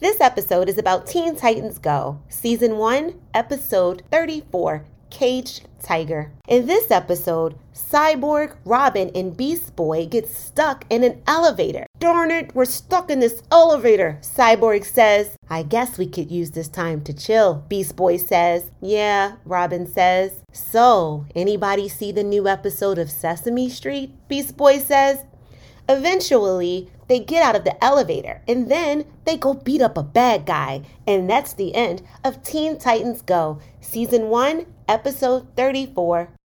This episode is about Teen Titans Go, Season 1, Episode 34 Caged Tiger. In this episode, Cyborg, Robin, and Beast Boy get stuck in an elevator. Darn it, we're stuck in this elevator, Cyborg says. I guess we could use this time to chill, Beast Boy says. Yeah, Robin says. So, anybody see the new episode of Sesame Street? Beast Boy says. Eventually, they get out of the elevator and then they go beat up a bad guy. And that's the end of Teen Titans Go, Season 1, Episode 34